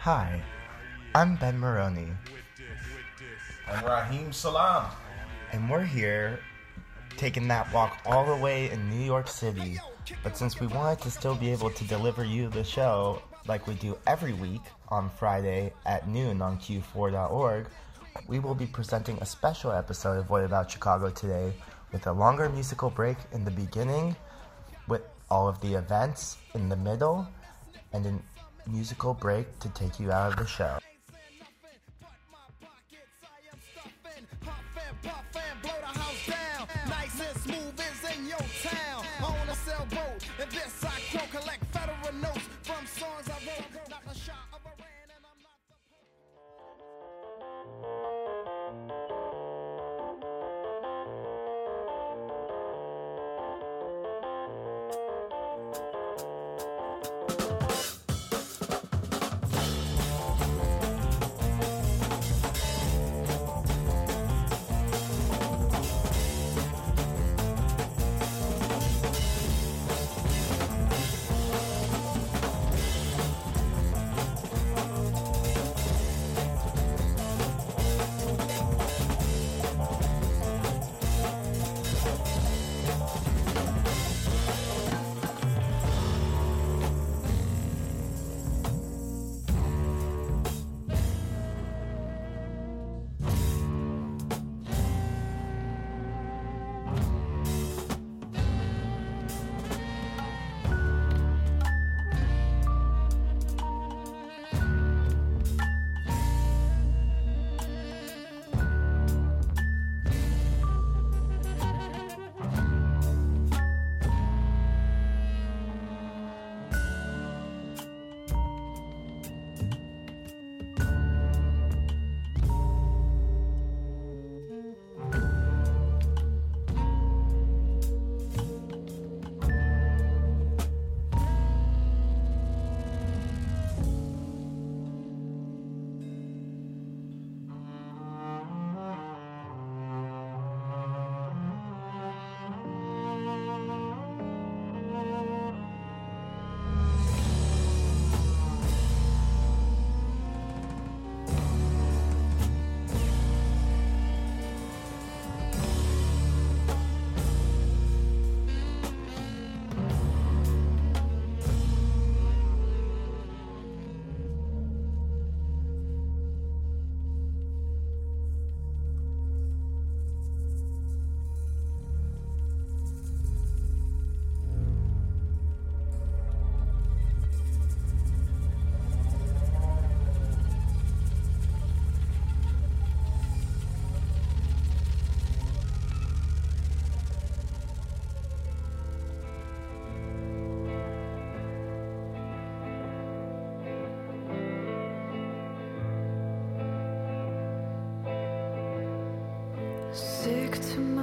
Hi, I'm Ben Maroney, I'm Raheem Salam. and we're here taking that walk all the way in New York City. But since we wanted to still be able to deliver you the show like we do every week on Friday at noon on Q4.org, we will be presenting a special episode of What About Chicago today with a longer musical break in the beginning, with all of the events in the middle, and a musical break to take you out of the show.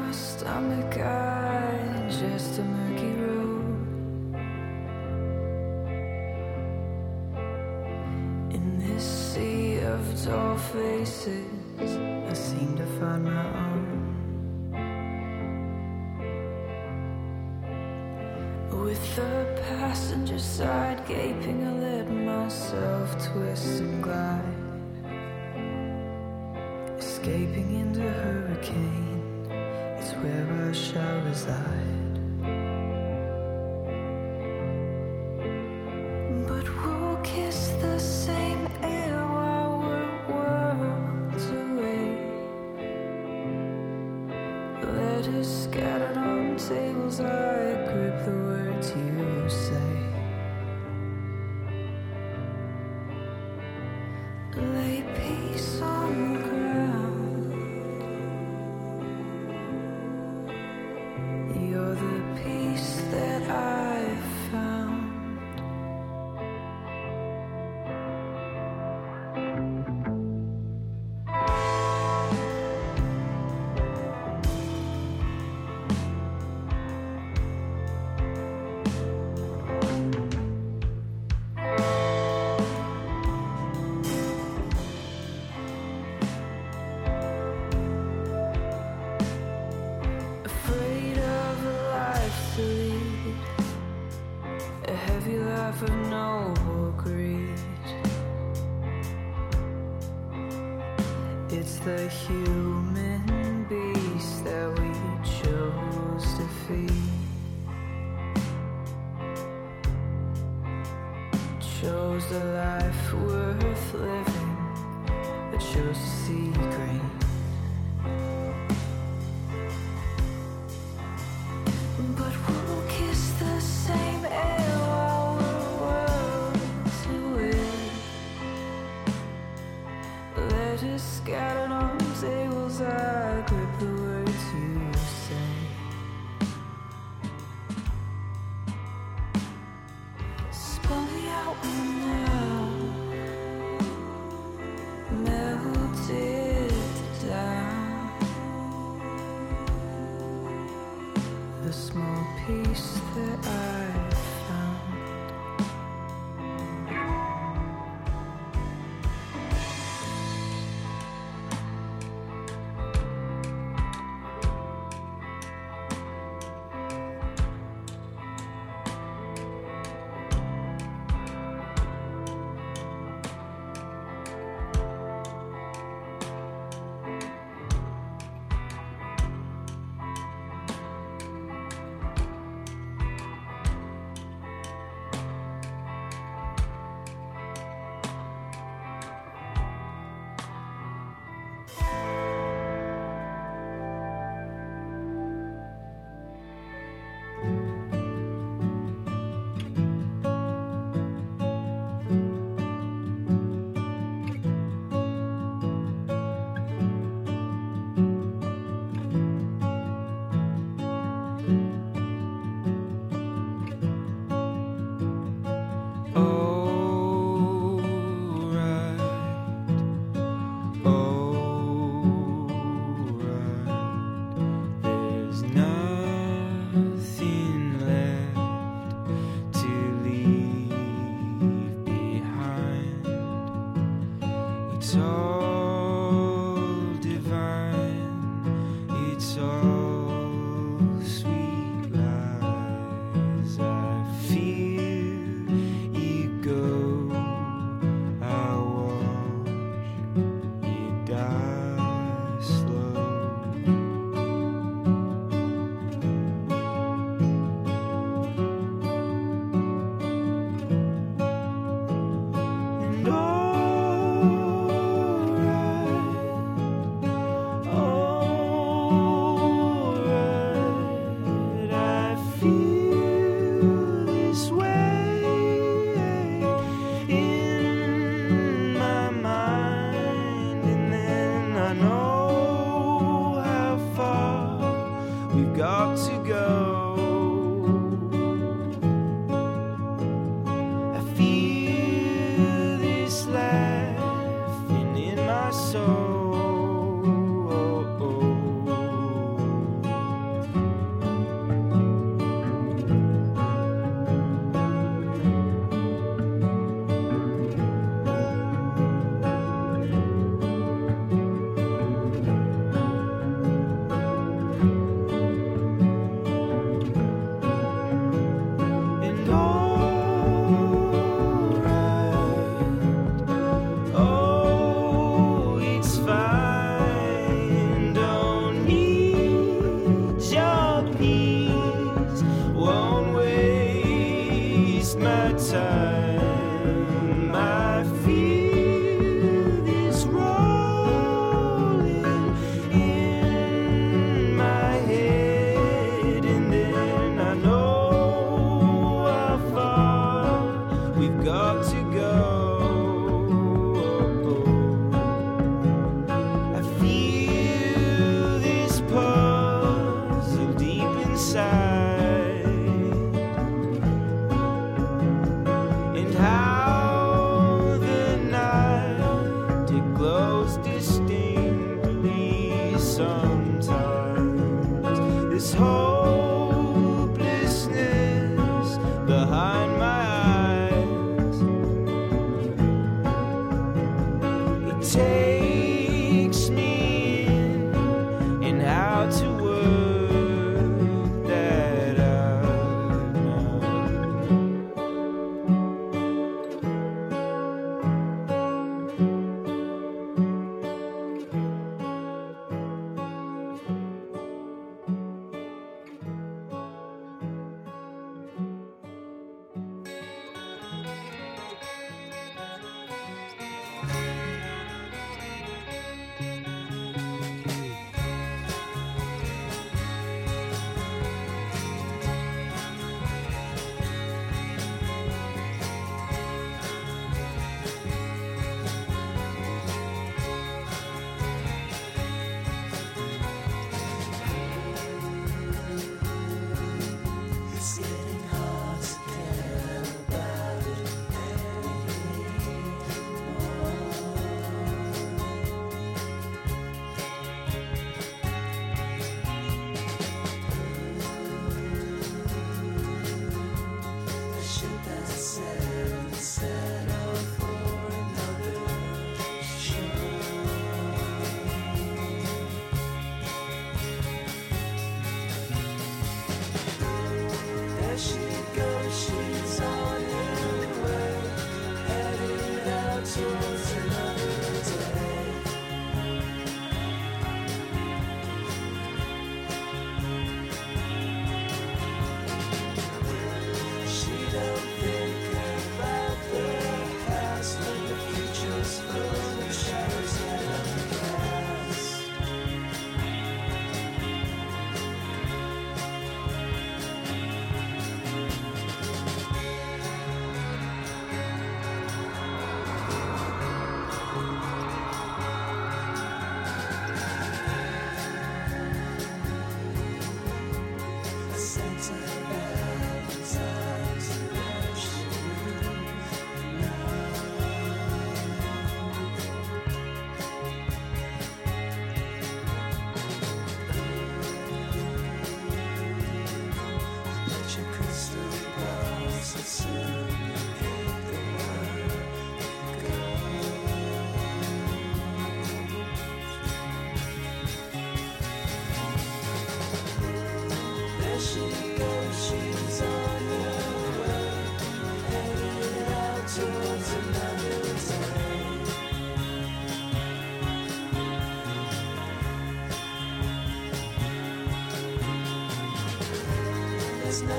My just a murky road. In this sea of tall faces, I seem to find my own. With the passenger side gaping, I let myself twist and glide. Escaping into hurricane where I shall reside.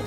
I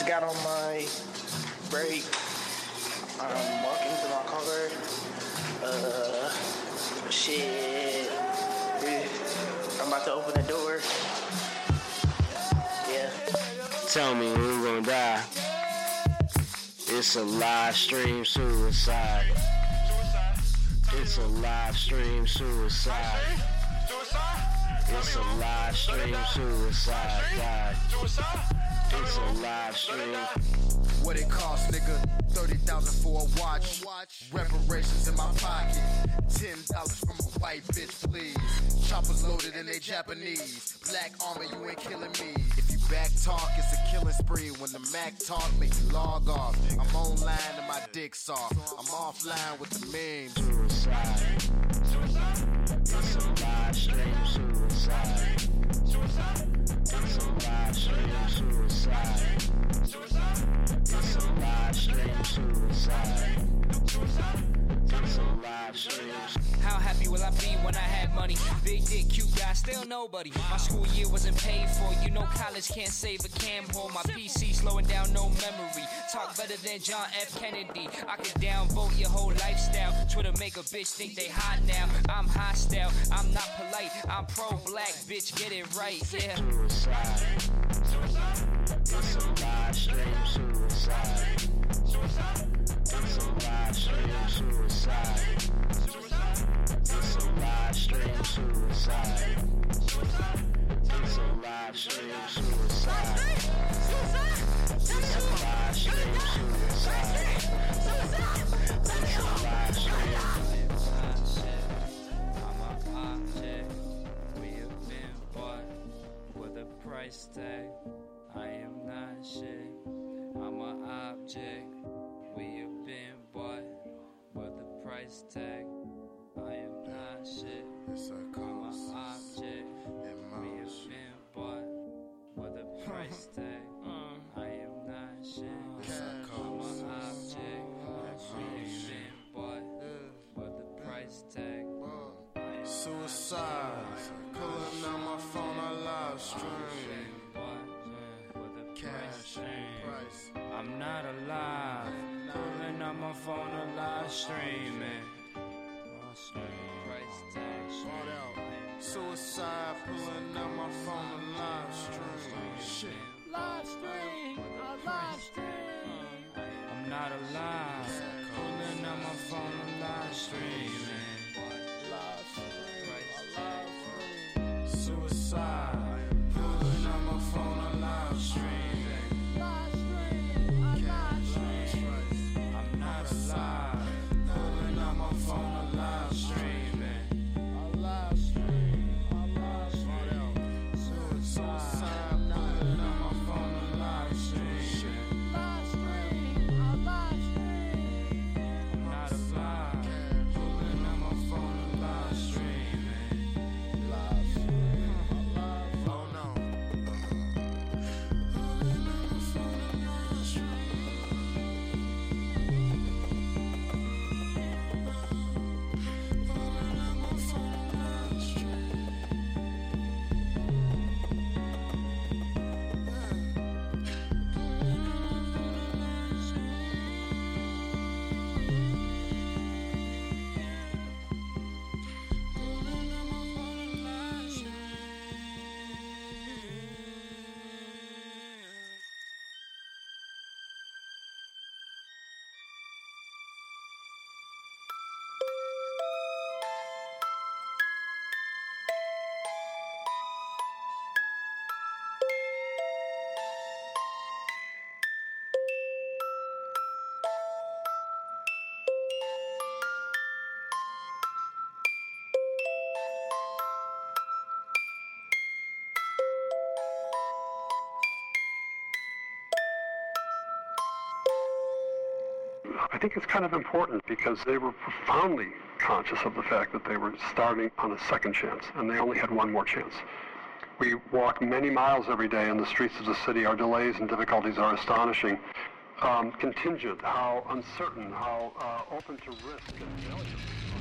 just got on my break. I'm walking to my car. Uh, shit. I'm about to open the door. Yeah. Tell me when we gonna die. It's a live stream suicide. It's a live stream suicide. It's a live stream suicide. God. It's a live stream. What it cost, nigga? 30,000 for a watch. Reparations in my pocket. $10 from a white bitch, please. Choppers loaded and they Japanese. Black armor, you ain't killing me. If you back talk, it's a killing spree. When the Mac talk, make you log off. I'm online and my dick's off. I'm offline with the memes. Suicide. It's a live stream suicide. It's a live stream suicide. It's a live stream suicide. How happy will I be when I had money? Big dick, cute guy, still nobody. My school year wasn't paid for. You know college can't save a cam hole. My PC slowing down, no memory. Talk better than John F. Kennedy. I could downvote your whole lifestyle. Twitter make a bitch think they hot now. I'm hostile, I'm not polite. I'm pro-black, bitch, get it right, yeah. suicide. It's a live stream suicide. It's a live stream suicide. It's a live stream suicide. It's a live stream suicide. It's a live stream suicide. It's a live stream. Price tag. I am not shit. I'm an object. We have been bought with the price tag. I am not shit. I'm an object. We have been bought with a price tag. I am not shit. I'm an object. We have been bought with the price tag. Suicide. Pulling out my phone, I live stream. Cash price. I'm not alive. Pulling up my phone, a live streaming. Price tag. Bought out. Suicide. Pulling out my phone, a live stream. Shit. Live stream, a live stream. I'm not alive. Pulling up my phone, a live streaming. I think it's kind of important because they were profoundly conscious of the fact that they were starting on a second chance and they only had one more chance. We walk many miles every day in the streets of the city. Our delays and difficulties are astonishing. Um, contingent, how uncertain, how uh, open to risk and failure.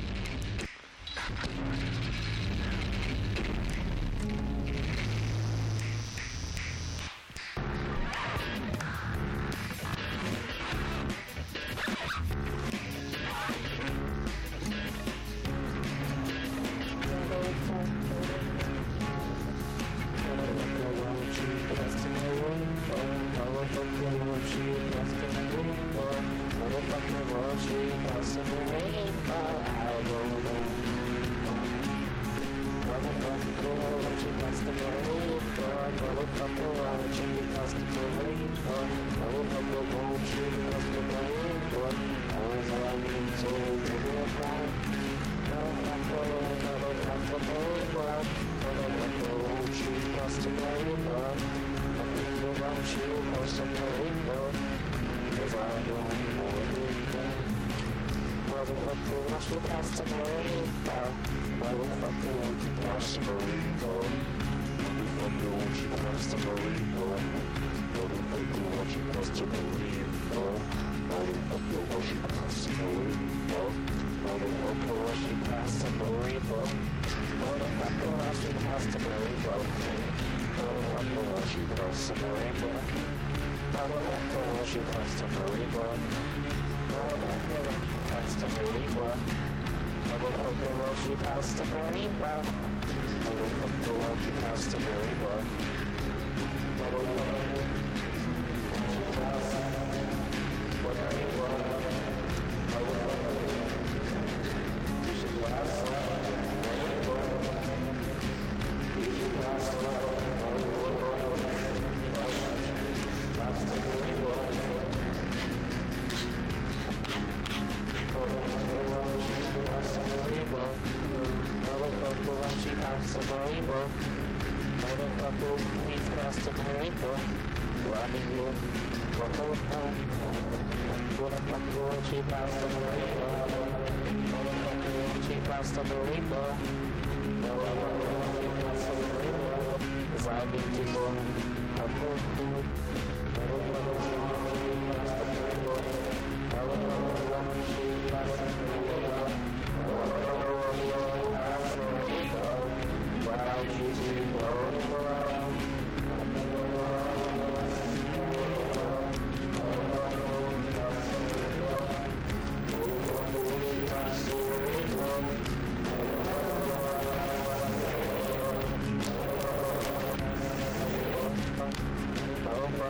Customarily broken, Colorectology the broken, Colorectology customarily broken, Colorectology customarily broken, Colorectology customarily broken, Colorectology customarily broken, Colorectology customarily broken,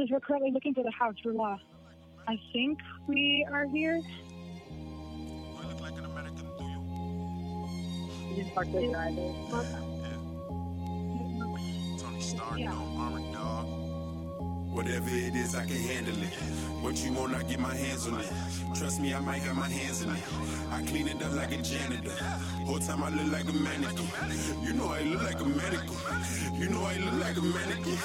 Says we're currently looking for the house for law. I think we are here. I look like an American, do you? You didn't park the driver. Tony Stark, no armored dog. Whatever it is, I can handle it. What you want, I get my hands on it. Trust me, I might have my hands in it. I clean it up like a janitor. Whole time I look like a mannequin. You know I look like a mannequin. You know I look like a mannequin.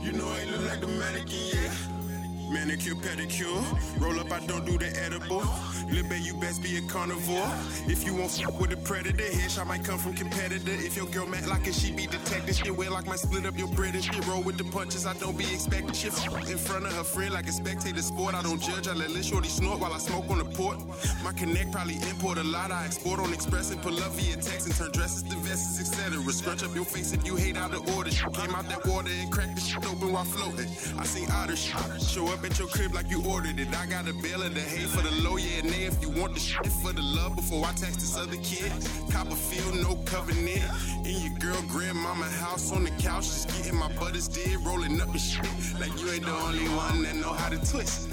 You know I look like a mannequin, yeah. Manicure, pedicure. Roll up, I don't do the edible. Lil' babe, you best be a carnivore. If you won't fuck with a predator, headshot might come from competitor. If your girl mad like it, she be detected. Shit wear like my split up your British. Shit roll with the punches, I don't be expecting shit in front of her friend like a spectator sport. I don't judge, I let Lil Shorty snort while I smoke on the port. My connect probably import a lot. I export on express and pull up via text and turn dresses to vests, etc. Scrunch up your face if you hate out the order. Came out that water and cracked the shit open while floating. I seen otter shit. Show up at your crib like you ordered it. I got a bill of the hay for the lawyer and they if you want the shit for the love before I text this other kid. Copperfield, no covenant. In your girl grandmama house on the couch, just getting my butters did, rolling up and shit. Like you ain't the only one that know how to twist.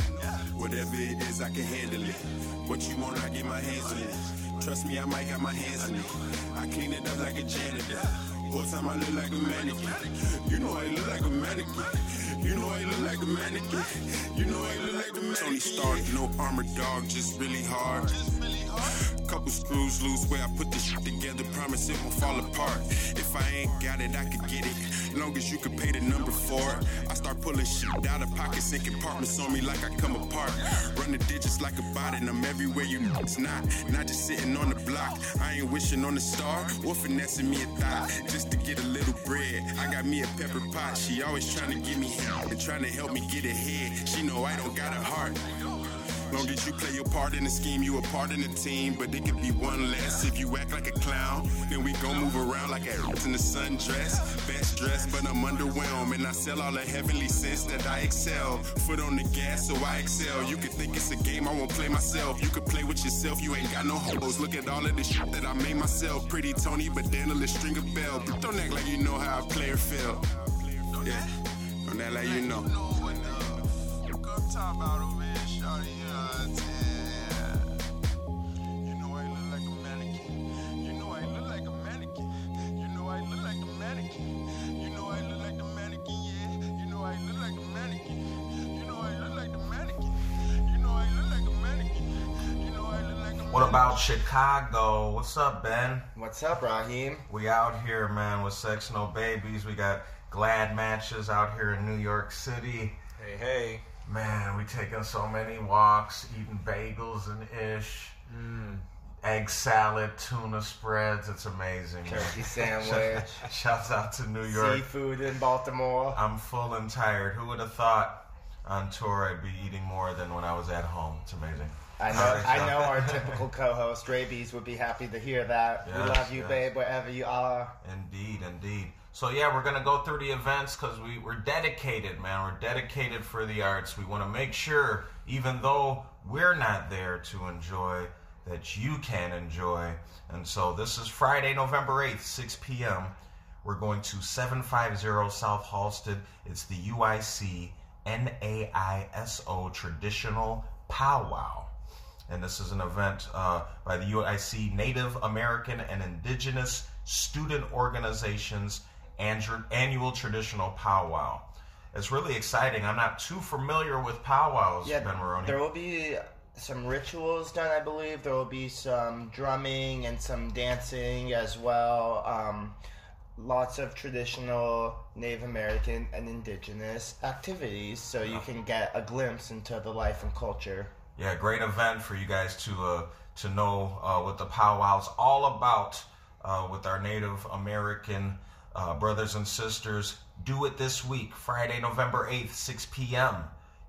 Whatever it is, I can handle it. What you want, I get my hands on it. Trust me, I might have my hands in it. I clean it up like a janitor. Whole time I look like a mannequin. You know I look like a mannequin. You know I look like a mannequin. You know I look like a mannequin. Tony Stark, no armor dog, just really hard. Couple screws loose where I put this shit together. Promise it won't fall apart. If I ain't got it, I could get it. Long as you can pay the number for it. I start pulling shit out of pockets and compartments on me like I come apart. Run the digits like a bot and I'm everywhere you know it's not. Not just sitting on the block. I ain't wishing on the star or finessing me a thought just to get a little bread. I got me a pepper pot. She always trying to give me and trying to help me get ahead. She know I don't got a heart. Long as you play your part in the scheme, you a part in the team. But it could be one less if you act like a clown. Then we gon' move around like a in the sundress. Best dressed, but I'm underwhelmed. And I sell all the heavenly sense that I excel. Foot on the gas, so I excel. You could think it's a game, I won't play myself. You could play with yourself, you ain't got no hoes. Look at all of the shit that I made myself. Pretty Tony, but then a string of bell. Don't act like you know how a player feel. Yeah, don't act like you know. Come talk about over here, shawty, you know what I'm saying? You know I look like a mannequin. You know I look like a mannequin. You know I look like a mannequin. You know I look like the mannequin, yeah. You know I look like a mannequin. You know I look like the mannequin. You know I look like a mannequin. You know I look like a What about Chicago? What's up, Ben? What's up, Raheem? We out here, man, with Sex No Babies. We got glad matches out here in New York City. Hey, hey. Man, we taking so many walks, eating bagels and ish. Mm. Egg salad, tuna spreads. It's amazing. Turkey sandwich. Shouts out to New York. Seafood in Baltimore. I'm full and tired. Who would have thought on tour I'd be eating more than when I was at home? It's amazing. I know. I know our typical co-host Rabies would be happy to hear that. we love you, yes. babe, wherever you are. Indeed, indeed. So yeah, we're gonna go through the events because we we're dedicated, man. We're dedicated for the arts. We want to make sure, even though we're not there to enjoy, that you can enjoy. And so this is Friday, November eighth, six p.m. We're going to seven five zero South Halsted. It's the UIC NAISO Traditional Powwow and this is an event uh, by the UIC Native American and Indigenous Student Organizations annu- annual traditional powwow. It's really exciting. I'm not too familiar with powwows, Yeah, Ben Maroney. there will be some rituals done, I believe. There will be some drumming and some dancing as well. Um, lots of traditional Native American and Indigenous activities, so you can get a glimpse into the life and culture. Yeah, great event for you guys to uh, to know uh, what the powwow's all about uh, with our Native American uh, brothers and sisters. Do it this week, Friday, November 8th, 6 p.m.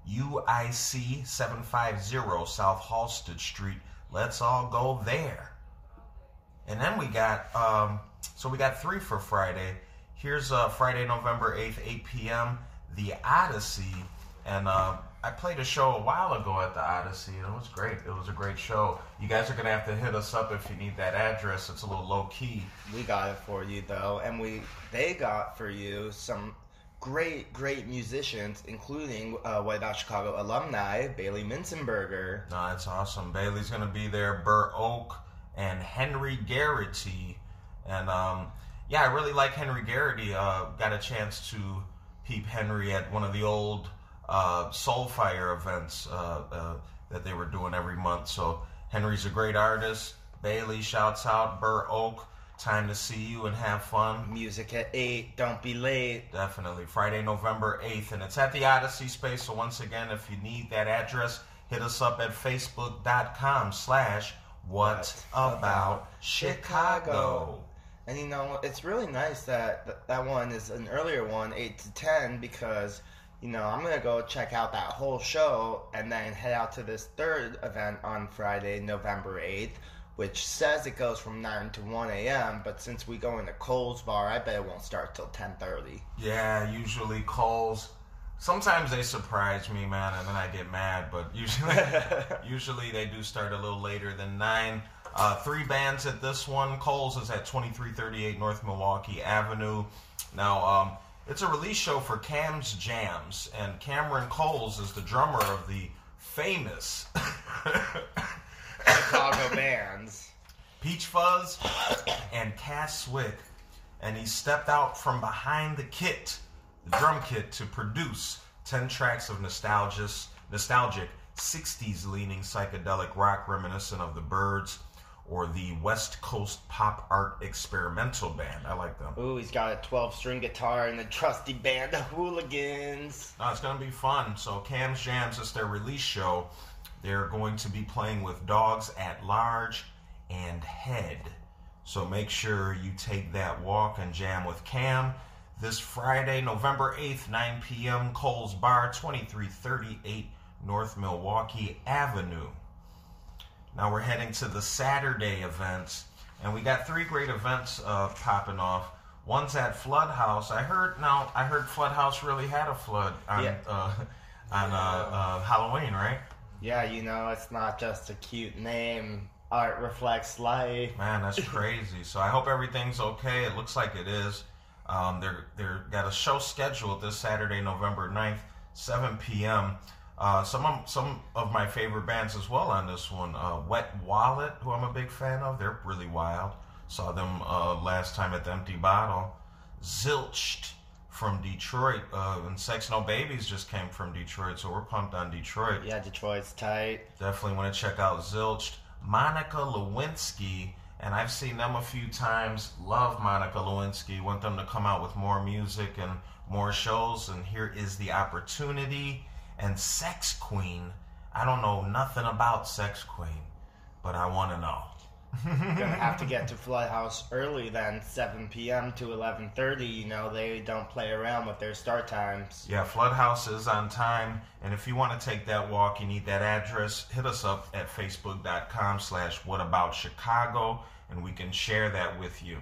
UIC 750 South Halsted Street. Let's all go there. And then we got, um, so we got three for Friday. Here's uh, Friday, November 8th, 8 p.m., The Odyssey. And uh, I played a show a while ago at the Odyssey, and it was great. It was a great show. You guys are going to have to hit us up if you need that address. It's a little low key. We got it for you though, and we they got for you some great, great musicians, including uh, White Out Chicago alumni Bailey Minzenberger. No, that's awesome. Bailey's going to be there. Burr Oak and Henry Garrity. And um, yeah, I really like Henry Garrity. Uh, got a chance to peep Henry at one of the old uh, Soulfire events uh, uh, that they were doing every month. So Henry's a great artist. Bailey shouts out. Burr Oak, time to see you and have fun. Music at 8, don't be late. Definitely. Friday, November 8th. And it's at the Odyssey Space. So once again, if you need that address, hit us up at facebook.com slash what about Chicago. And you know, it's really nice that th- that one is an earlier one, 8 to 10, because, you know, I'm going to go check out that whole show and then head out to this third event on Friday, November 8th, which says it goes from 9 to 1 a.m., but since we go into Cole's Bar, I bet it won't start till 10.30. Yeah, usually Cole's. Sometimes they surprise me, man, and then I get mad. But usually, usually they do start a little later than nine. Uh, three bands at this one. Cole's is at 2338 North Milwaukee Avenue. Now, um, it's a release show for Cam's Jams, and Cameron Coles is the drummer of the famous Chicago bands. Peach Fuzz and Cass Swick, and he stepped out from behind the kit, the drum kit, to produce 10 tracks of nostalgic, nostalgic 60s leaning psychedelic rock reminiscent of the Byrds or the West Coast Pop Art Experimental Band. I like them. Ooh, he's got a 12 string guitar and a trusty band of hooligans. No, it's going to be fun. So, Cam's Jams is their release show. They're going to be playing with Dogs at Large and Head. So, make sure you take that walk and jam with Cam this Friday, November 8th, 9 p.m., Cole's Bar, 2338 North Milwaukee Avenue. Now we're heading to the Saturday events, and we got three great events uh, popping off. One's at Flood House. I heard now. I heard Flood House really had a flood on Yeah. uh, on uh, uh, Halloween, right? Yeah, you know, it's not just a cute name. Art reflects life. Man, that's crazy. so I hope everything's okay. It looks like it is. Um, they're they're got a show scheduled this Saturday, November 9th, 7 p.m. Uh, some of, some of my favorite bands as well on this one. Uh, Wet Wallet, who I'm a big fan of, they're really wild. Saw them uh, last time at the Empty Bottle. Zilched from Detroit, uh, and Sex No Babies just came from Detroit, so we're pumped on Detroit. Yeah, Detroit's tight. Definitely want to check out Zilched. Monica Lewinsky, and I've seen them a few times. Love Monica Lewinsky. Want them to come out with more music and more shows. And here is the opportunity. And Sex Queen. I don't know nothing about Sex Queen, but I want to know. Gonna have to get to Flood House early then, 7 p.m. to 11:30. You know, they don't play around with their start times. Yeah, Flood House is on time. And if you want to take that walk, you need that address, hit us up at facebook.com slash whataboutchicago, and we can share that with you.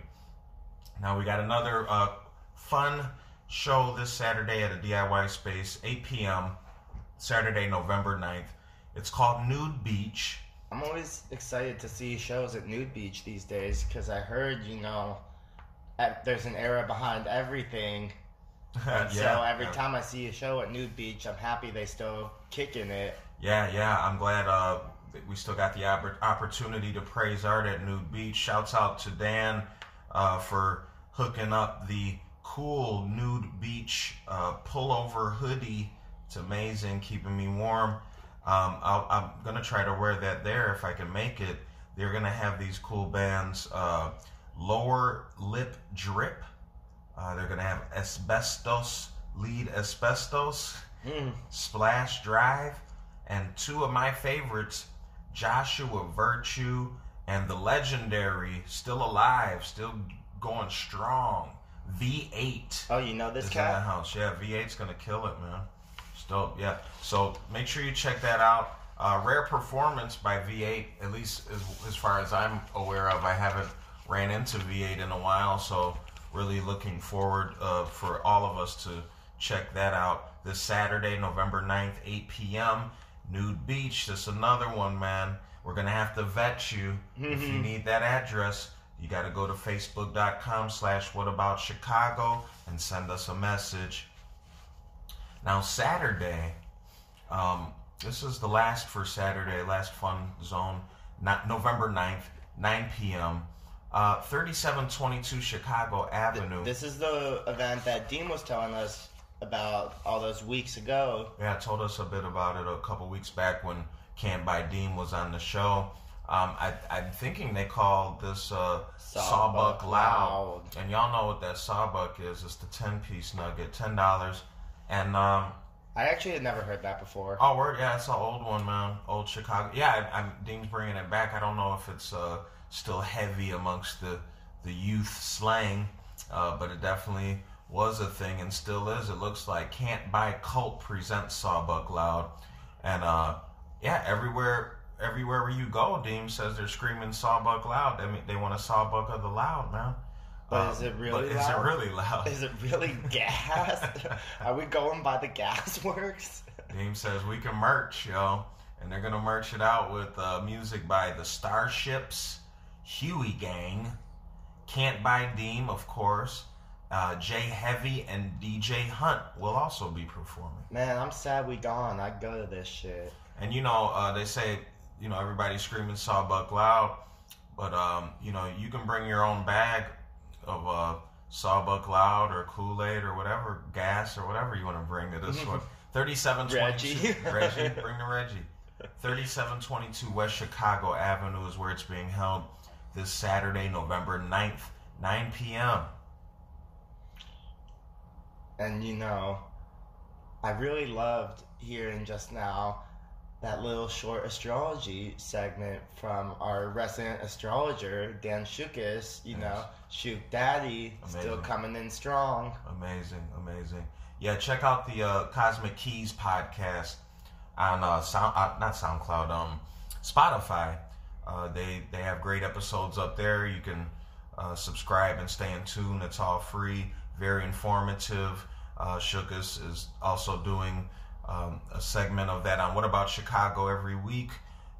Now, we got another uh, fun show this Saturday at a DIY space, 8 p.m., Saturday, November 9th. It's called Nude Beach. I'm always excited to see shows at Nude Beach these days because I heard, you know, at, there's an era behind everything. And so every yeah. time I see a show at Nude Beach, I'm happy they still kicking it. Yeah, yeah. I'm glad uh, that we still got the opportunity to praise art at Nude Beach. Shouts out to Dan uh, for hooking up the cool Nude Beach uh, pullover hoodie. It's amazing, keeping me warm. Um, I'll, I'm gonna try to wear that there if I can make it. They're gonna have these cool bands. Uh, Lower Lip Drip. Uh, they're gonna have Asbestos, Lead Asbestos, Splash Drive, and two of my favorites, Joshua Virtue and the legendary, still alive, still going strong, V8. Oh, you know this is in cat? the house. Yeah, V8's gonna kill it, man. Dope. Yeah. So make sure you check that out. Uh, rare performance by V8, at least as, as far as I'm aware of. I haven't ran into V8 in a while, so really looking forward uh, for all of us to check that out this Saturday, November 9th, 8 p.m. Nude Beach. That's another one, man. We're gonna have to vet you. If you need that address, you got to go to facebook.com slash what about Chicago and send us a message. Now, Saturday, um, this is the last for Saturday, last fun zone, not November 9th, 9 p.m. Uh, 3722 Chicago Avenue. This is the event that Dean was telling us about all those weeks ago. Yeah, told us a bit about it a couple weeks back when Can't Buy Dean was on the show. Um, I, I'm thinking they call this uh, Sawbuck Sawbuck Loud. And y'all know what that Sawbuck is. It's the 10 piece nugget, $10. And um, I actually had never heard that before. Oh, word, yeah, it's an old one, man. Old Chicago. Yeah, I, I'm Dean's bringing it back. I don't know if it's uh, still heavy amongst the the youth slang, uh, but it definitely was a thing and still is. It looks like Can't Buy Cult presents Sawbuck Loud, and uh, yeah, everywhere. Everywhere where you go, Dean says they're screaming Sawbuck Loud. I mean, they want a Sawbuck of the Loud, man. But Um, is it really But loud? is it really loud? Is it really gas? Are we going by the gas works? Deem says we can merch, yo. And they're gonna merch it out with uh, music by the Starships, Huey Gang, Can't Buy Deem, of course. Uh, Jay Heavy and DJ Hunt will also be performing. Man, I'm sad we gone. I'd go to this shit. And you know, uh, they say, you know, everybody's screaming Sawbuck Loud, but um, you know, you can bring your own bag of uh, Sawbuck Loud or Kool Aid or whatever, gas or whatever you want to bring to this one. Thirty-seven twenty-two. Reggie. Reggie, bring the Reggie. Thirty-seven twenty-two West Chicago Avenue is where it's being held this Saturday, November 9th, nine p.m. And you know, I really loved hearing just now that little short astrology segment from our resident astrologer, Dan Shukis. You know, Shuk Daddy still coming in strong. Amazing, amazing. Yeah, check out the uh, Cosmic Keys podcast on uh, sound uh, not SoundCloud, um, Spotify. Uh, they they have great episodes up there. You can uh, subscribe and stay in tune. It's all free, very informative. Uh, Shookus is also doing um, a segment of that on What About Chicago every week,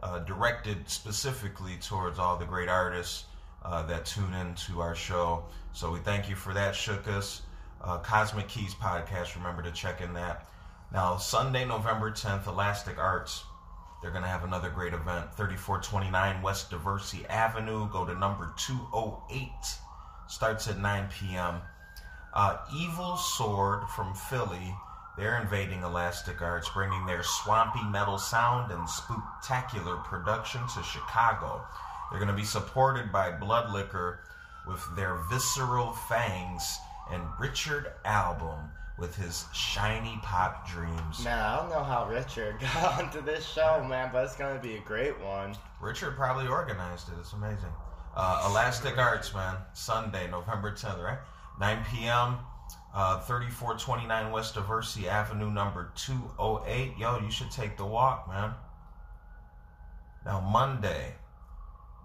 uh, directed specifically towards all the great artists uh, that tune into our show. So we thank you for that, Shookus. Uh, Cosmic Keys podcast. Remember to check in that. Now, Sunday, November 10th, Elastic Arts. They're going to have another great event. 3429 West Diversey Avenue. Go to number 208. Starts at 9 p.m. Uh, Evil Sword from Philly. They're invading Elastic Arts, bringing their swampy metal sound and spectacular production to Chicago. They're going to be supported by Blood Liquor with their Visceral Fangs and Richard Album with his Shiny Pop Dreams. Man, I don't know how Richard got onto this show, man, but it's gonna be a great one. Richard probably organized it. It's amazing. Uh, Elastic Arts, man. Sunday, November 10th, right? 9 p.m. Uh, 3429 West Diversey Avenue, number 208. Yo, you should take the walk, man. Now, Monday.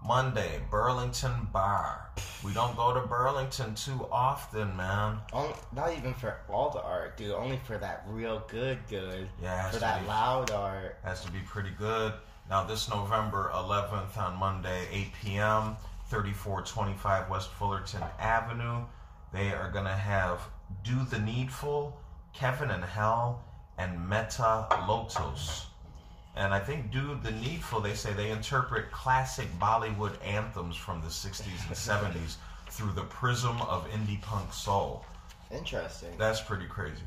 Monday, Burlington Bar. We don't go to Burlington too often, man. Only, not even for all the art, dude. Only for that real good, good. Yeah, for that be- loud art. Has to be pretty good. Now, this November 11th on Monday, 8 p.m., 3425 West Fullerton Avenue, they are going to have Do the Needful, Kevin and Hell, and Meta Lotos. And I think Do the Needful, they say they interpret classic Bollywood anthems from the 60s and 70s through the prism of indie punk soul. Interesting. That's pretty crazy.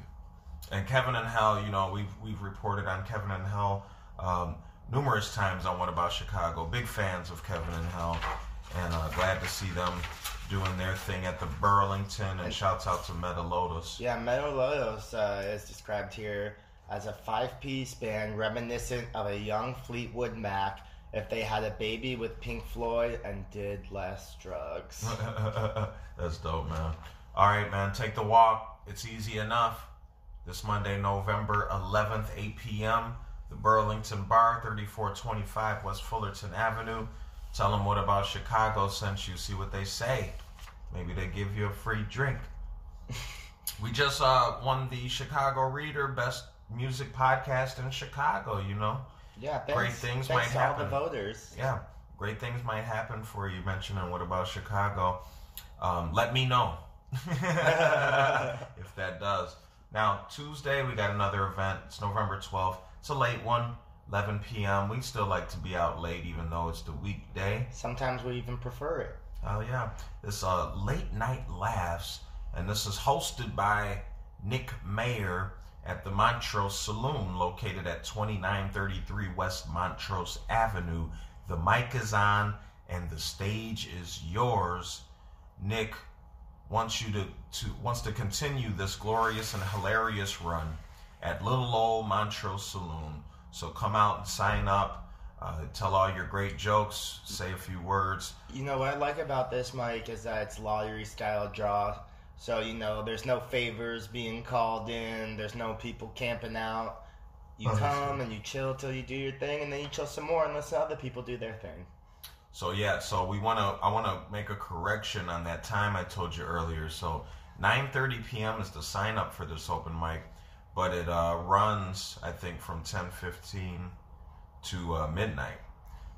And Kevin and Hell, you know, we've we've reported on Kevin and Hell um, numerous times on What About Chicago. Big fans of Kevin and Hell, and uh, glad to see them doing their thing at the Burlington. And shouts out to Meta Lotus. Yeah, Metal Lotus uh, is described here as a five-piece band reminiscent of a young Fleetwood Mac if they had a baby with Pink Floyd and did less drugs. That's dope, man. All right, man. Take the walk. It's easy enough. This Monday, November 11th, 8 p.m., the Burlington Bar, 3425 West Fullerton Avenue. Tell them what about Chicago sent you. See what they say. Maybe they give you a free drink. we just uh, won the Chicago Reader Best Music Podcast in Chicago, you know? Yeah, thanks, Great things thanks might to all happen. the voters. Yeah, great things might happen for you. Mentioning what about Chicago? Um, let me know if that does. Now Tuesday we got another event. It's November twelfth. It's a late one, 11 p.m. We still like to be out late, even though it's the weekday. Sometimes we even prefer it. Oh yeah, it's uh, late night laughs, and this is hosted by Nick Mayer at the Montrose Saloon, located at 2933 West Montrose Avenue. The mic is on, and the stage is yours. Nick wants you to, to wants to continue this glorious and hilarious run at Little Old Montrose Saloon. So come out and sign up. Uh, tell all your great jokes. Say a few words. You know what I like about this, Mike, is that it's lottery style draw. So you know, there's no favors being called in. There's no people camping out. You come and you chill till you do your thing, and then you chill some more and to other people do their thing. So yeah, so we want to. I want to make a correction on that time I told you earlier. So 9:30 p.m. is the sign up for this open mic, but it uh, runs I think from 10:15 to uh, midnight.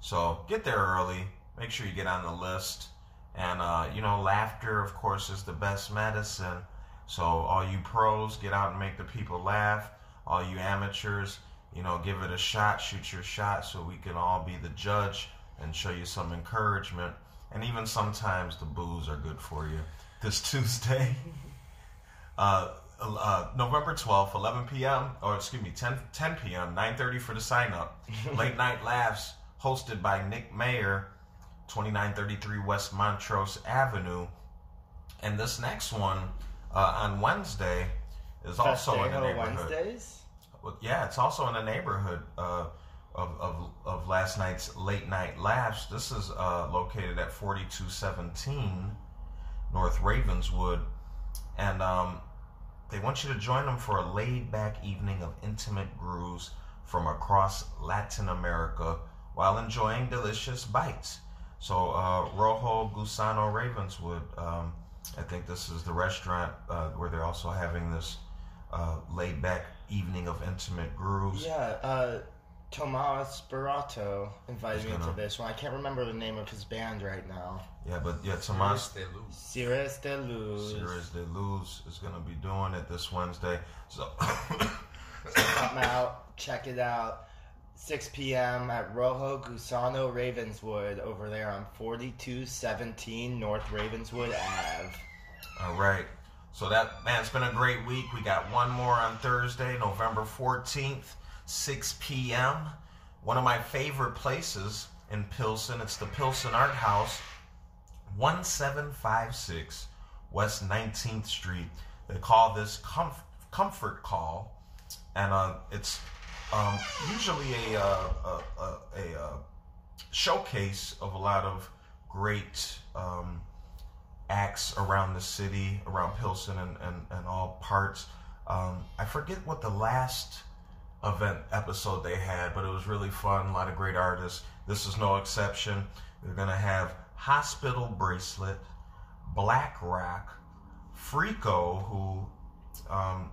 So get there early. Make sure you get on the list. And uh, you know, laughter, of course, is the best medicine. So all you pros, get out and make the people laugh. All you amateurs, you know, give it a shot, shoot your shot, so we can all be the judge and show you some encouragement. And even sometimes the booze are good for you. This Tuesday, uh, uh, November 12th, 11 p.m., or excuse me, 10, 10 p.m., 9.30 for the sign up. Late Night Laughs, hosted by Nick Mayer, 2933 West Montrose Avenue. And this next one uh, on Wednesday is also in the neighborhood. Wednesdays. Yeah, it's also in the neighborhood uh, of, of, of last night's late night laughs. This is uh, located at 4217 North Ravenswood. And um, they want you to join them for a laid back evening of intimate grooves from across Latin America while enjoying delicious bites. So, uh, Rojo Gusano Ravenswood, um, I think this is the restaurant uh, where they're also having this uh, laid back evening of intimate grooves. Yeah, uh, Tomas Barato invited me Who's to gonna- this one. I can't remember the name of his band right now. Yeah, but yeah, Tomas Cirrus de Luz. Cirrus de Luz is going to be doing it this Wednesday. So, Come out, check it out. 6 p.m. at Rojo Gusano Ravenswood over there on 4217 North Ravenswood Ave. All right. So that man, it's been a great week. We got one more on Thursday, November 14th, 6 p.m. One of my favorite places in Pilsen. It's the Pilsen Art House, 1756 West 19th Street. They call this comf- Comfort Call, and uh, it's um, usually a, uh, a, a, a, uh showcase of a lot of great um, acts around the city, around Pilsen and, and, and all parts. Um, I forget what the last event episode they had, but it was really fun. A lot of great artists. This is no exception. They're going to have Hospital Bracelet, Black Rock, Frico, who um,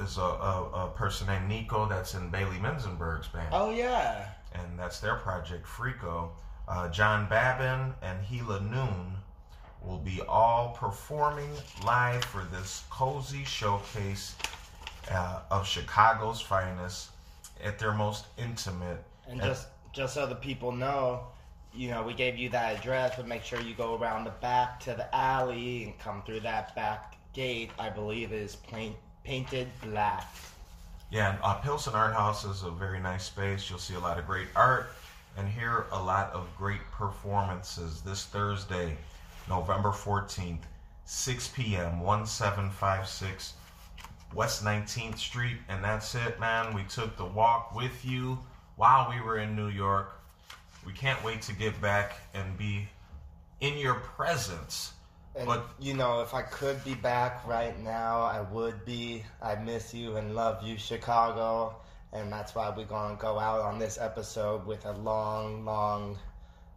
is a, a, a person named Nico that's in Bailey Menzenberg's band Oh, yeah. and that's their project, Frico. Uh, John Babin and Gila Noon will be all performing live for this cozy showcase uh, of Chicago's finest at their most intimate. And just just so the people know, you know, we gave you that address, but make sure you go around the back to the alley and come through that back gate. I believe is plain, painted black. Yeah, and, uh, Pilsen Art House is a very nice space. You'll see a lot of great art and hear a lot of great performances this Thursday, November 14th, 6 p.m., 1756 West 19th Street. And that's it, man. We took the walk with you while we were in New York. We can't wait to get back and be in your presence. And But you know, if I could be back right now, I would be. I miss you and love you, Chicago. And that's why we're gonna go out on this episode with a long, long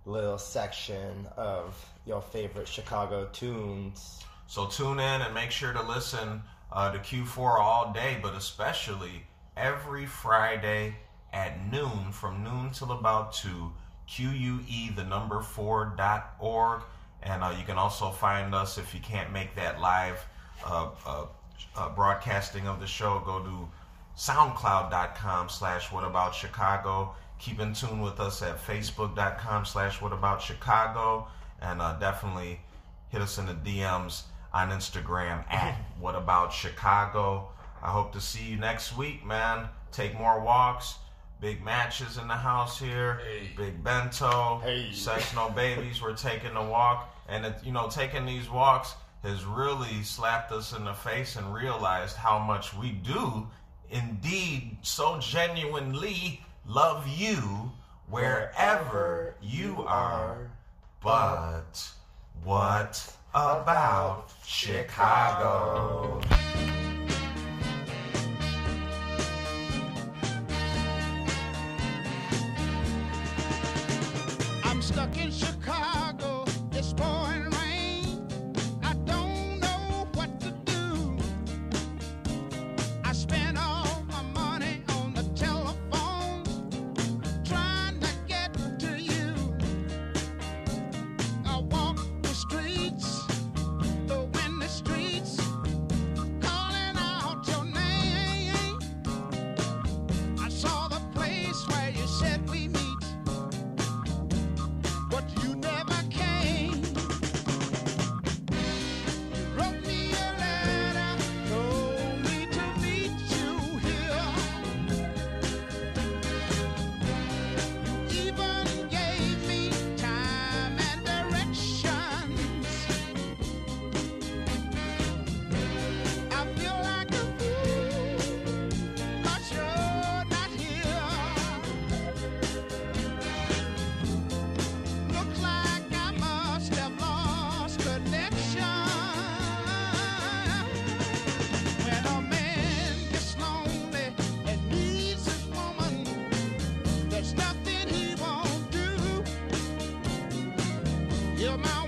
little section of your favorite Chicago tunes. So tune in and make sure to listen uh, to Q4 all day, but especially every Friday at noon, from noon till about 2, QUE, the number 4 dot org. And uh, you can also find us if you can't make that live uh, uh, uh, broadcasting of the show. Go to soundcloud.com slash what about Chicago. Keep in tune with us at facebook.com slash what about Chicago. And uh, definitely hit us in the DMs on Instagram at What About Chicago. I hope to see you next week, man. Take more walks. Big matches in the house here. Hey. Big bento. Sex no babies. We're taking a walk, and it, you know, taking these walks has really slapped us in the face and realized how much we do indeed so genuinely love you wherever you are. But what about Chicago? I'm stuck in Chicago. You're my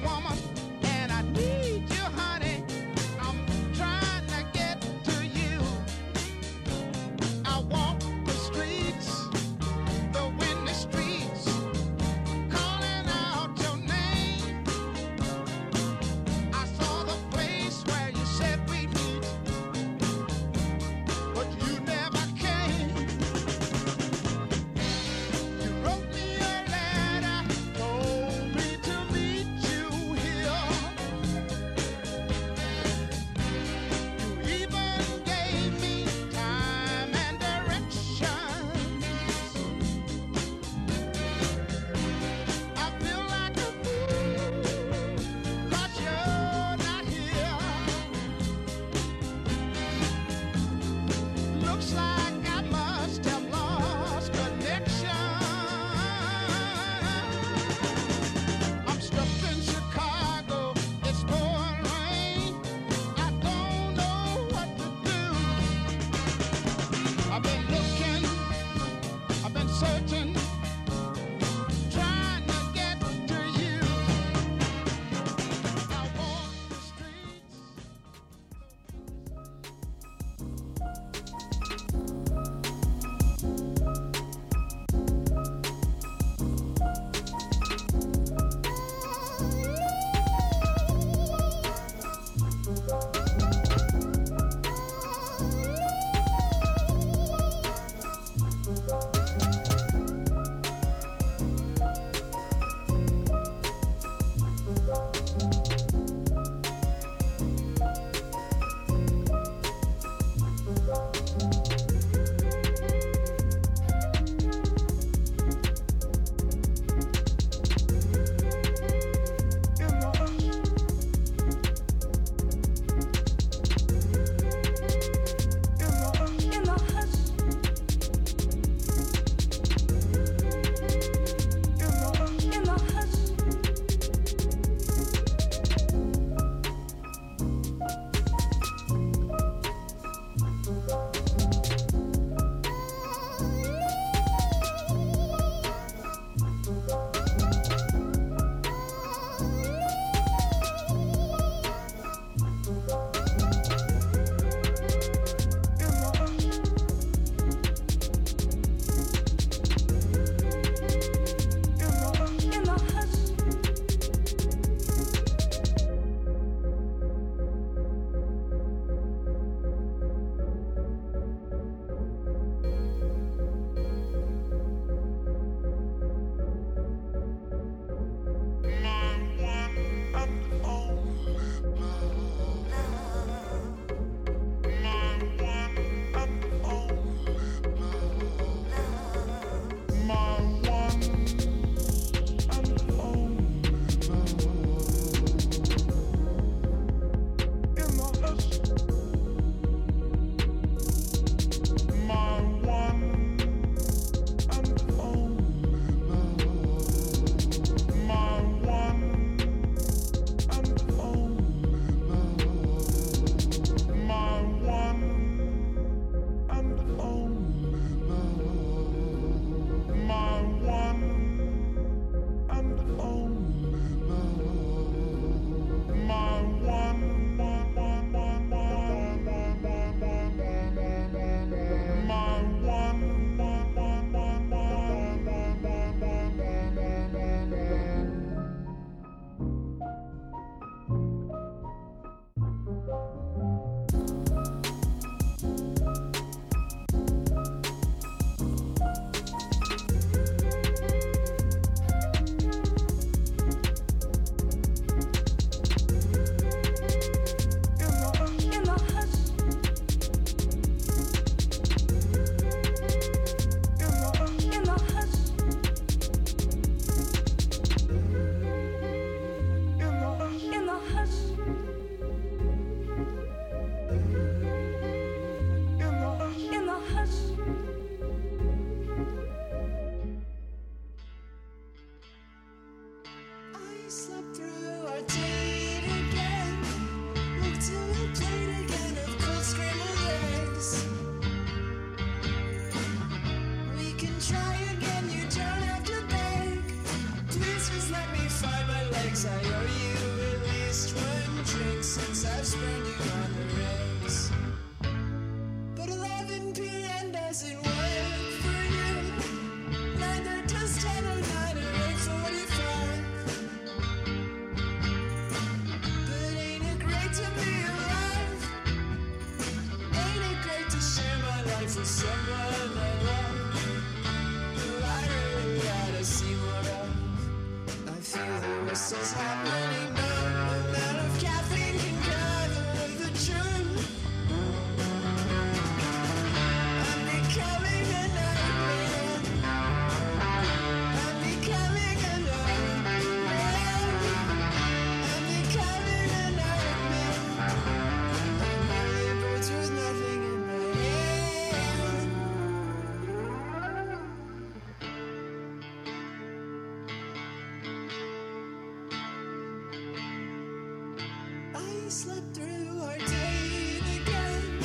slept through our day again.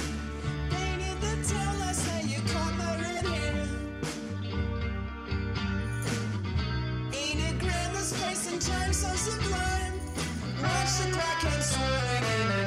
You caught my red hair. Ain't and time so sublime? Watch the clock and swirling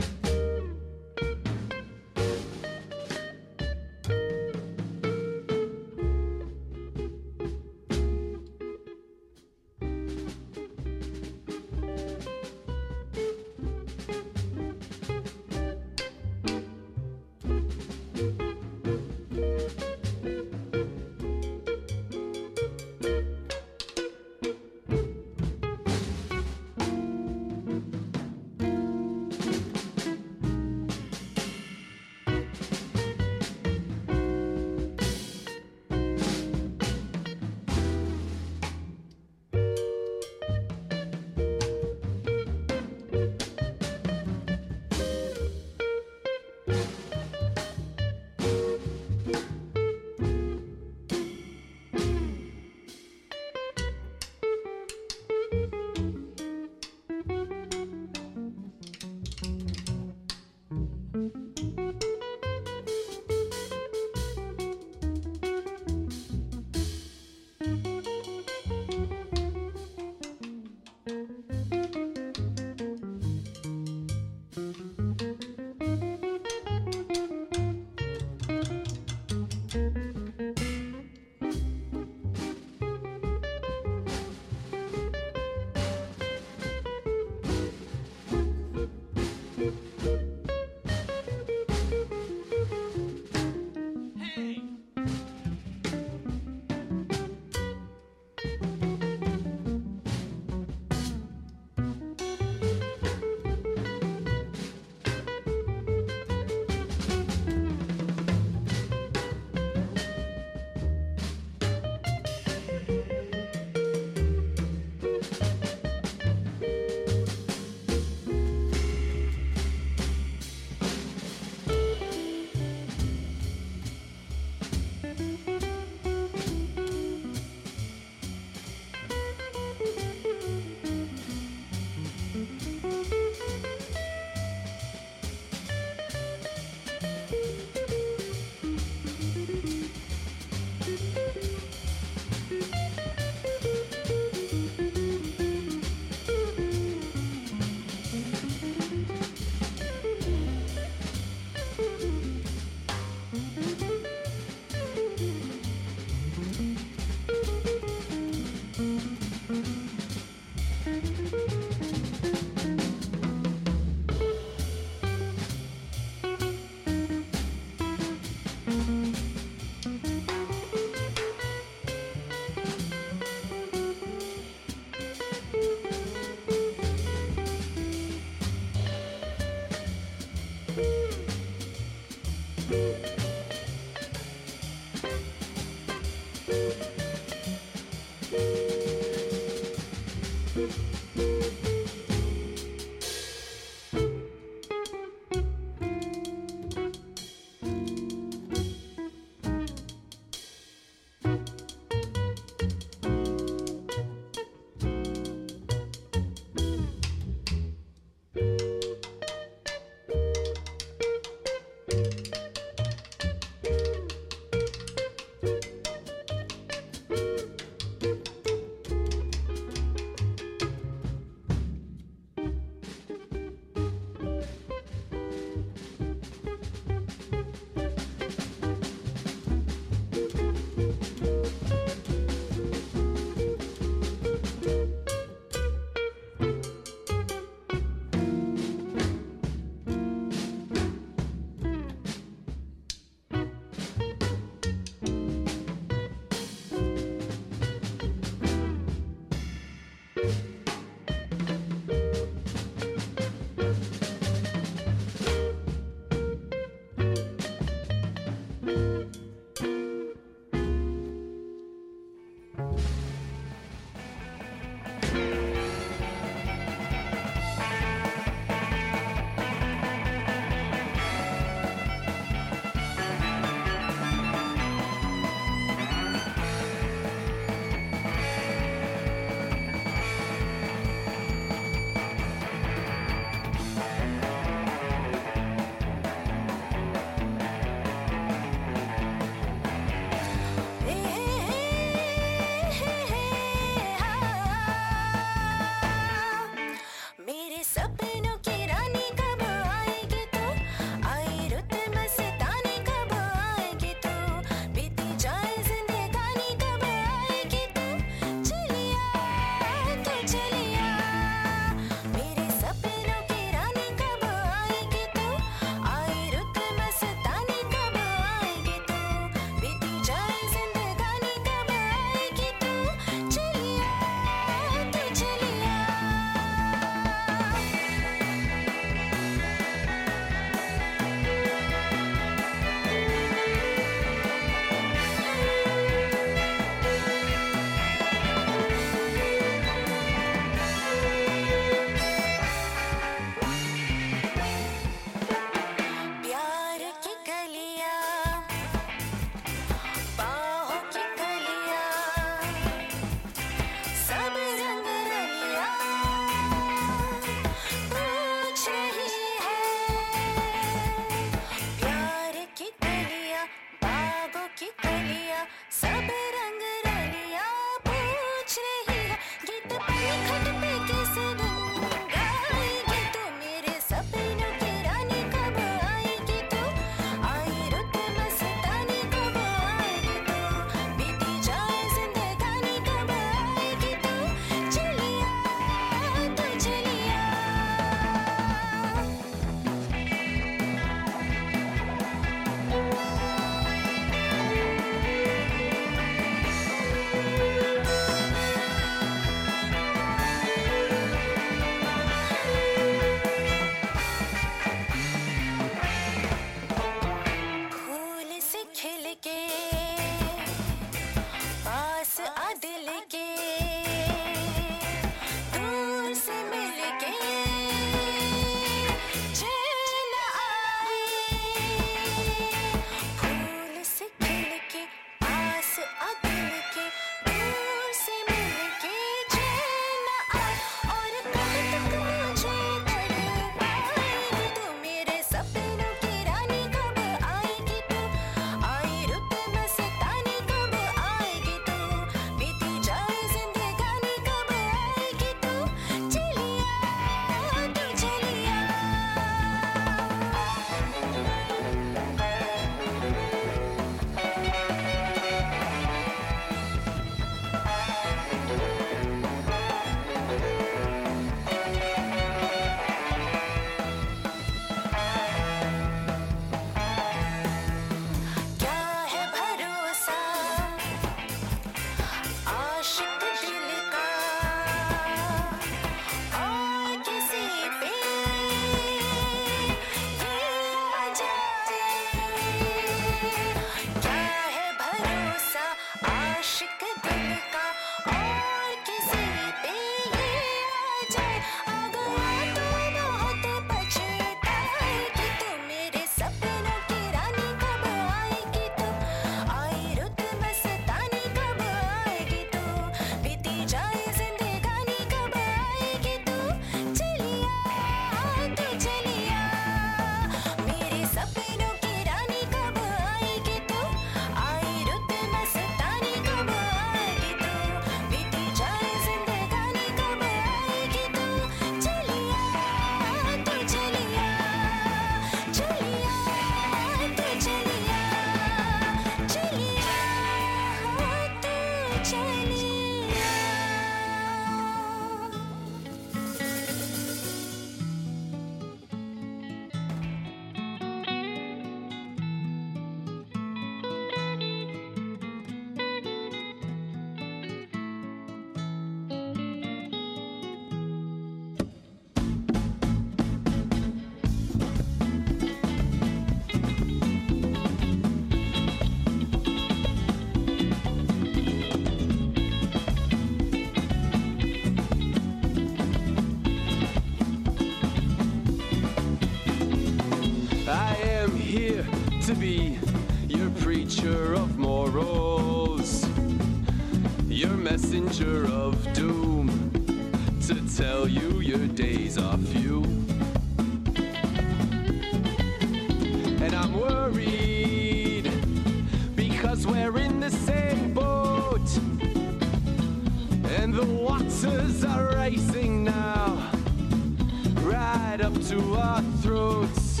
up to our throats.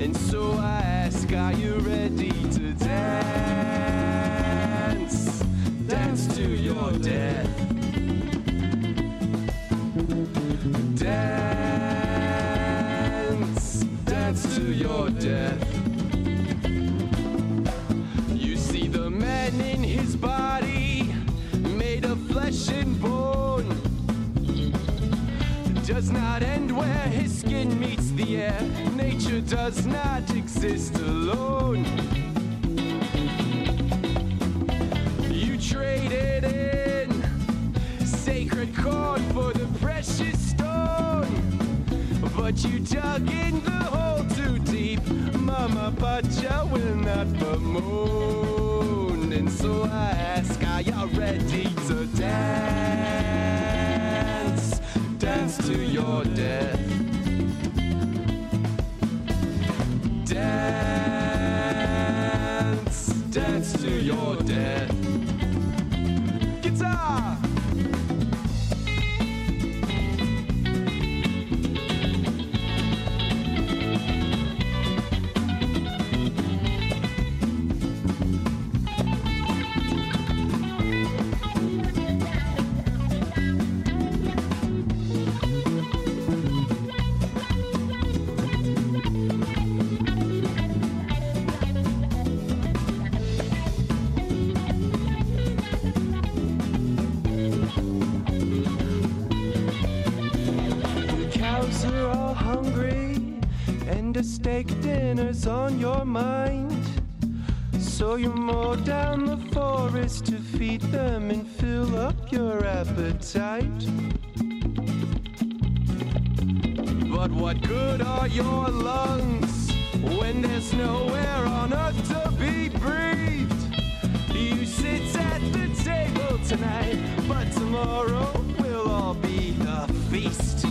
And so I ask, are you ready to dance? Dance to your death. Dance, dance to your death. does not exist alone. You traded in sacred corn for the precious stone, but you dug in the hole too deep. Mama Pacha will not bemoan, and so I ask, are you ready to dance? Dance to your death. Dinner's on your mind. So you mow down the forest to feed them and fill up your appetite. But what good are your lungs when there's nowhere on earth to be breathed? You sit at the table tonight, but tomorrow will all be a feast.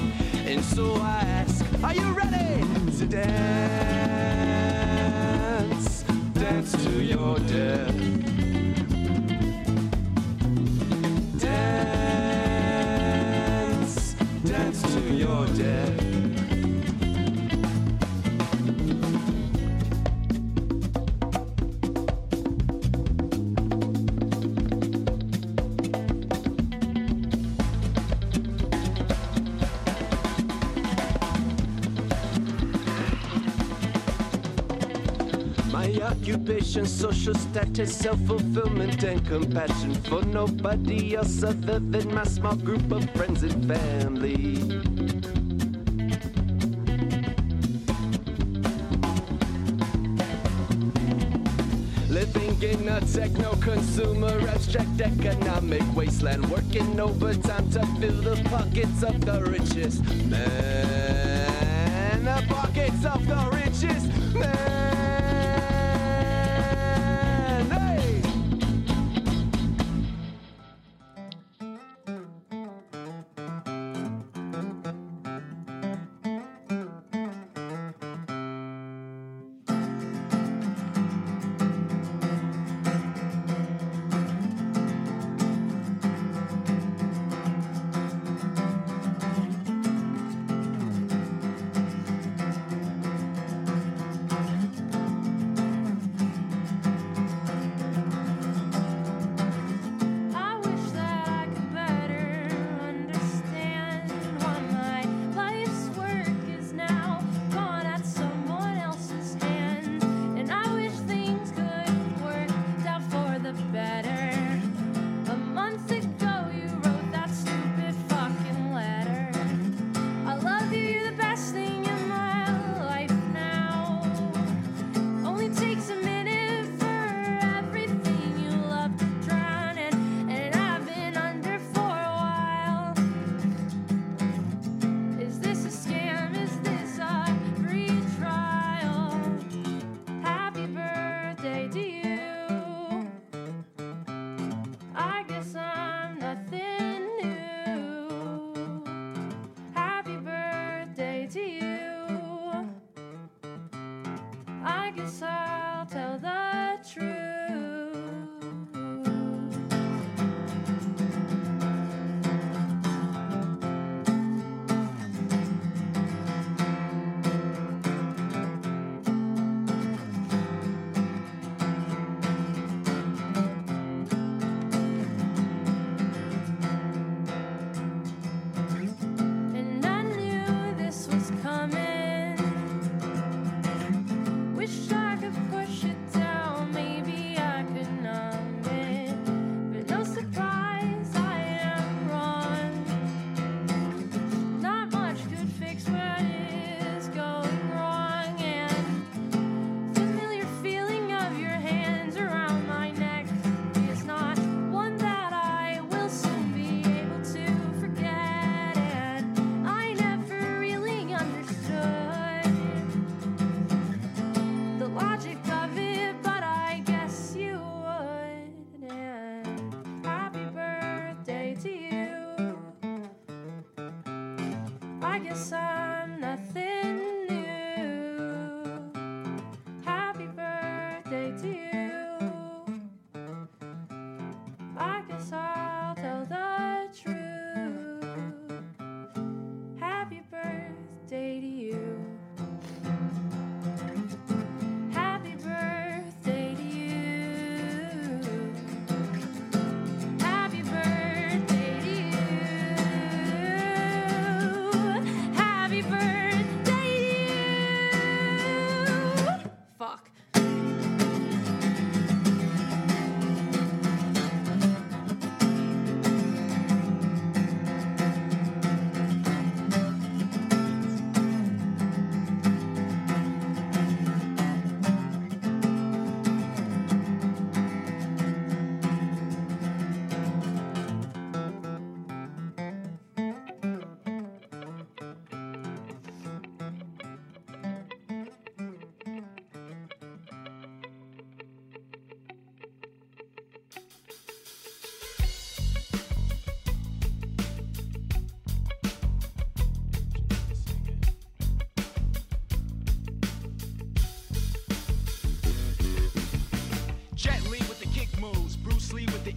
And so I ask, are you ready to dance? Dance to your death. Dance, dance to your death. Occupation, social status, self fulfillment, and compassion for nobody else other than my small group of friends and family. Living in a techno consumer abstract economic wasteland, working overtime to fill the pockets of the richest man. The pockets of the richest man. New.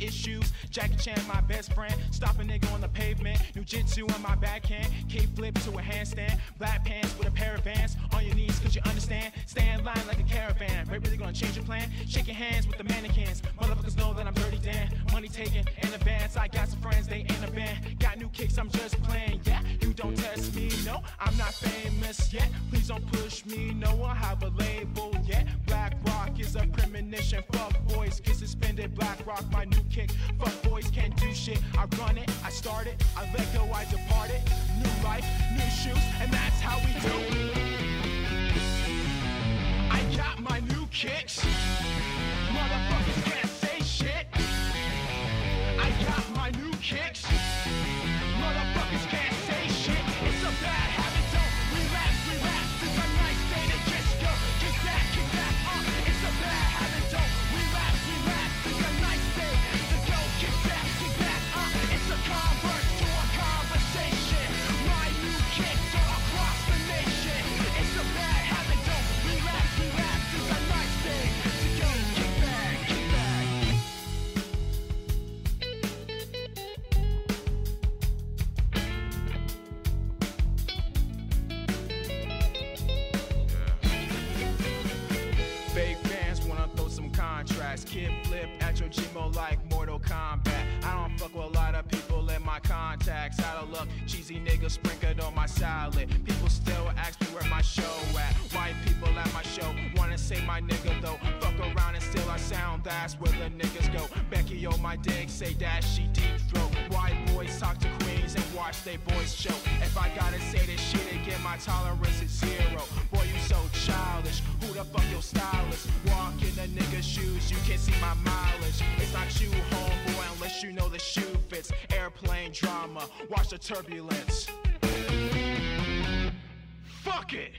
Issues, Jackie Chan my best friend, stop a nigga on the pavement, Jiu-Jitsu in my backhand, K flip to a handstand, black pants with a pair of vans, on your knees cause you understand, Stand line like a caravan, right really gonna change your plan, shaking hands with the mannequins, motherfuckers know that I'm dirty Dan, money taken On my dick, say that she deep throat. White boys talk to queens and watch they boys show. If I gotta say this shit again, my tolerance is zero. Boy, you so childish. Who the fuck your stylist? Walk in the nigga's shoes, you can't see my mileage. It's not you, homeboy, unless you know the shoe fits. Airplane drama, watch the turbulence. Fuck it.